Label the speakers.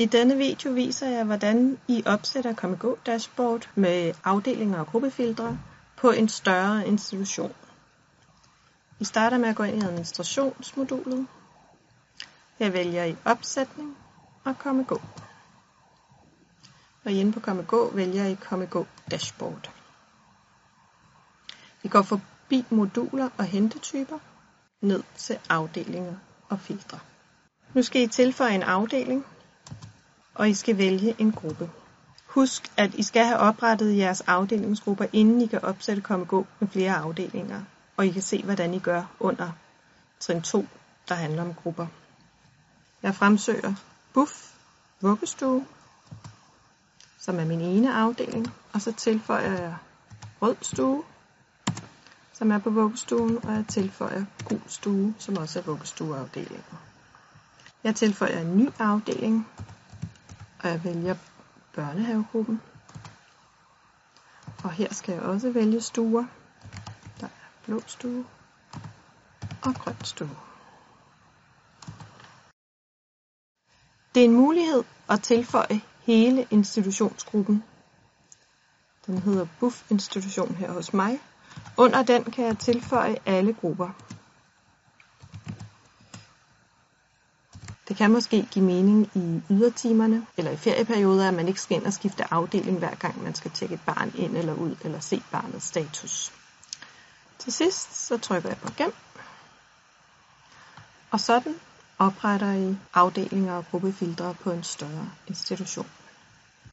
Speaker 1: I denne video viser jeg, hvordan I opsætter Comego Dashboard med afdelinger og gruppefiltre på en større institution. Vi starter med at gå ind i administrationsmodulet. Her vælger I opsætning og Comego. Og inde på Comego vælger I Comego Dashboard. Vi går forbi moduler og hentetyper ned til afdelinger og filtre. Nu skal I tilføje en afdeling, og I skal vælge en gruppe. Husk, at I skal have oprettet jeres afdelingsgrupper, inden I kan opsætte komme gå med flere afdelinger, og I kan se, hvordan I gør under trin 2, der handler om grupper. Jeg fremsøger buff, vuggestue, som er min ene afdeling, og så tilføjer jeg rød stue, som er på vuggestuen, og jeg tilføjer gul stue, som også er vuggestueafdelingen. Jeg tilføjer en ny afdeling, og jeg vælger børnehavegruppen. Og her skal jeg også vælge stuer. Der er blå stue og grøn stue. Det er en mulighed at tilføje hele institutionsgruppen. Den hedder BUF-institution her hos mig. Under den kan jeg tilføje alle grupper. Det kan måske give mening i ydertimerne eller i ferieperioder, at man ikke skal ind og skifte afdeling hver gang man skal tjekke et barn ind eller ud eller se barnets status. Til sidst så trykker jeg på gem. Og sådan opretter I afdelinger og gruppefiltre på en større institution.